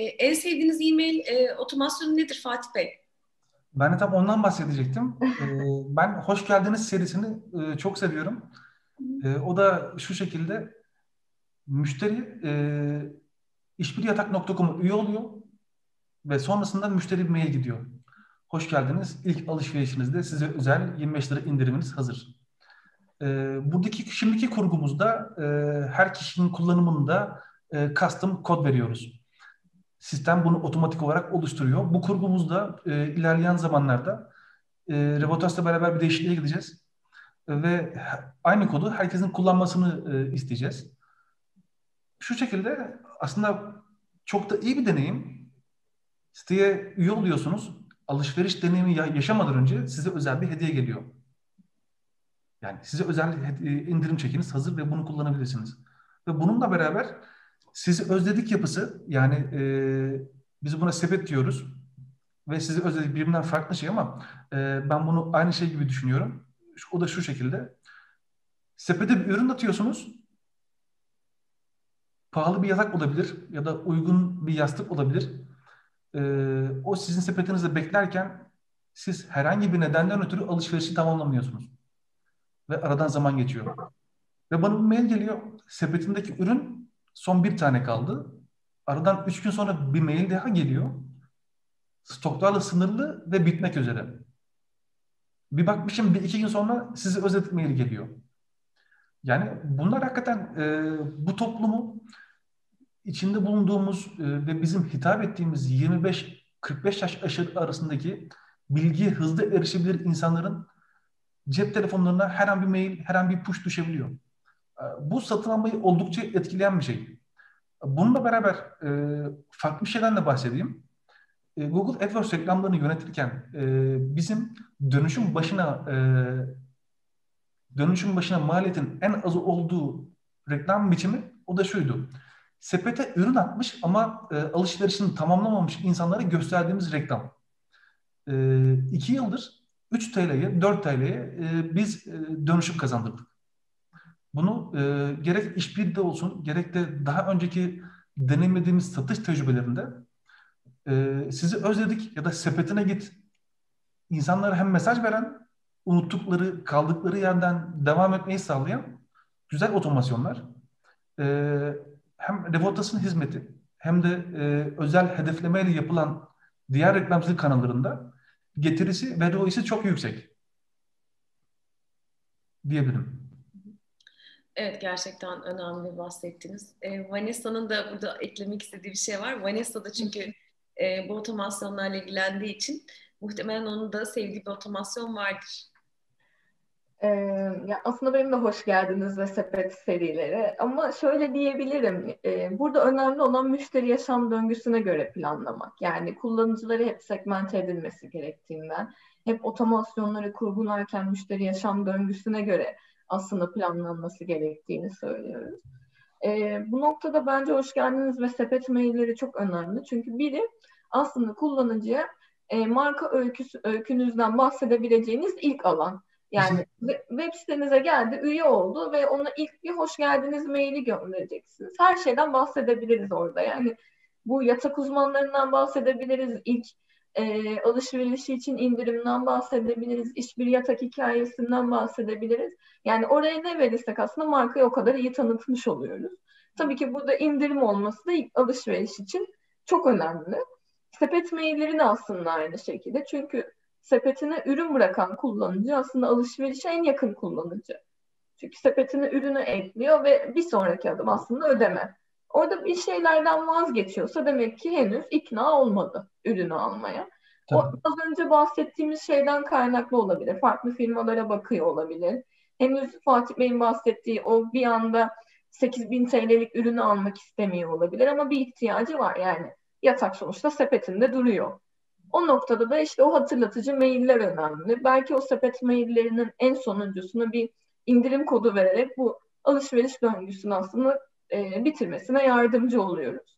en sevdiğiniz e-mail e, otomasyonu nedir Fatih Bey? Ben de tam ondan bahsedecektim. ee, ben Hoş Geldiniz serisini e, çok seviyorum. E, o da şu şekilde müşteri e, işbiryatak.com'a üye oluyor ve sonrasında müşteri bir mail gidiyor. Hoş geldiniz. İlk alışverişinizde size özel 25 lira indiriminiz hazır. E, buradaki şimdiki kurgumuzda e, her kişinin kullanımında e, custom kod veriyoruz. Sistem bunu otomatik olarak oluşturuyor. Bu kurgumuzda e, ilerleyen zamanlarda e, Revotas'la beraber bir değişikliğe gideceğiz. E, ve aynı kodu herkesin kullanmasını e, isteyeceğiz. Şu şekilde aslında çok da iyi bir deneyim. Siteye üye oluyorsunuz. Alışveriş deneyimi yaşamadan önce size özel bir hediye geliyor. Yani size özel indirim çekiniz hazır ve bunu kullanabilirsiniz. Ve bununla beraber sizi özledik yapısı yani e, biz buna sepet diyoruz ve sizi özledik birbirinden farklı şey ama e, ben bunu aynı şey gibi düşünüyorum. O da şu şekilde. Sepete bir ürün atıyorsunuz. Pahalı bir yatak olabilir ya da uygun bir yastık olabilir. E, o sizin sepetinizde beklerken siz herhangi bir nedenden ötürü alışverişi tamamlamıyorsunuz. Ve aradan zaman geçiyor. Ve bana bir mail geliyor. Sepetindeki ürün Son bir tane kaldı. Aradan üç gün sonra bir mail daha geliyor. Stoklarla sınırlı ve bitmek üzere. Bir bakmışım bir iki gün sonra size özet mail geliyor. Yani bunlar hakikaten e, bu toplumu içinde bulunduğumuz e, ve bizim hitap ettiğimiz 25-45 yaş aşırı arasındaki bilgiye hızlı erişebilir insanların cep telefonlarına her an bir mail, her an bir push düşebiliyor. Ee, bu satın almayı oldukça etkileyen bir şey. Bununla beraber e, farklı bir şeyden de bahsedeyim. E, Google AdWords reklamlarını yönetirken e, bizim dönüşüm başına e, dönüşüm başına maliyetin en az olduğu reklam biçimi o da şuydu. Sepete ürün atmış ama e, alışverişini tamamlamamış insanlara gösterdiğimiz reklam. E, iki yıldır 3 TL'ye, 4 TL'ye e, biz e, dönüşüm kazandırdık. Bunu e, gerek işbirliği olsun gerek de daha önceki deneyimlediğimiz satış tecrübelerinde e, sizi özledik ya da sepetine git insanlara hem mesaj veren unuttukları kaldıkları yerden devam etmeyi sağlayan güzel otomasyonlar. E, hem Revotas'ın hizmeti hem de e, özel hedeflemeyle yapılan diğer reklamcılık kanallarında getirisi ve ROI'si çok yüksek diyebilirim. Evet gerçekten önemli bahsettiniz. E, Vanessa'nın da burada eklemek istediği bir şey var. Vanessa da çünkü e, bu otomasyonlarla ilgilendiği için muhtemelen onun da sevdiği bir otomasyon vardır. Ee, ya aslında benim de hoş geldiniz ve sepet serileri ama şöyle diyebilirim e, burada önemli olan müşteri yaşam döngüsüne göre planlamak yani kullanıcıları hep segmente edilmesi gerektiğinden hep otomasyonları kurgularken müşteri yaşam döngüsüne göre aslında planlanması gerektiğini söylüyoruz. E, bu noktada bence hoş geldiniz ve sepet mailleri çok önemli. Çünkü biri aslında kullanıcıya e, marka öyküsü, öykünüzden bahsedebileceğiniz ilk alan. Yani web sitenize geldi, üye oldu ve ona ilk bir hoş geldiniz maili göndereceksiniz. Her şeyden bahsedebiliriz orada. Yani bu yatak uzmanlarından bahsedebiliriz. İlk e, alışverişi için indirimden bahsedebiliriz, işbir yatak hikayesinden bahsedebiliriz. Yani oraya ne verirsek aslında markayı o kadar iyi tanıtmış oluyoruz. Tabii ki burada indirim olması da alışveriş için çok önemli. Sepet mailleri de aslında aynı şekilde. Çünkü sepetine ürün bırakan kullanıcı aslında alışverişe en yakın kullanıcı. Çünkü sepetine ürünü ekliyor ve bir sonraki adım aslında ödeme. Orada bir şeylerden vazgeçiyorsa demek ki henüz ikna olmadı ürünü almaya. Tabii. O az önce bahsettiğimiz şeyden kaynaklı olabilir. Farklı firmalara bakıyor olabilir. Henüz Fatih Bey'in bahsettiği o bir anda 8000 TL'lik ürünü almak istemiyor olabilir ama bir ihtiyacı var yani. Yatak sonuçta sepetinde duruyor. O noktada da işte o hatırlatıcı mailler önemli. Belki o sepet maillerinin en sonuncusunu bir indirim kodu vererek bu alışveriş döngüsünü aslında e, bitirmesine yardımcı oluyoruz.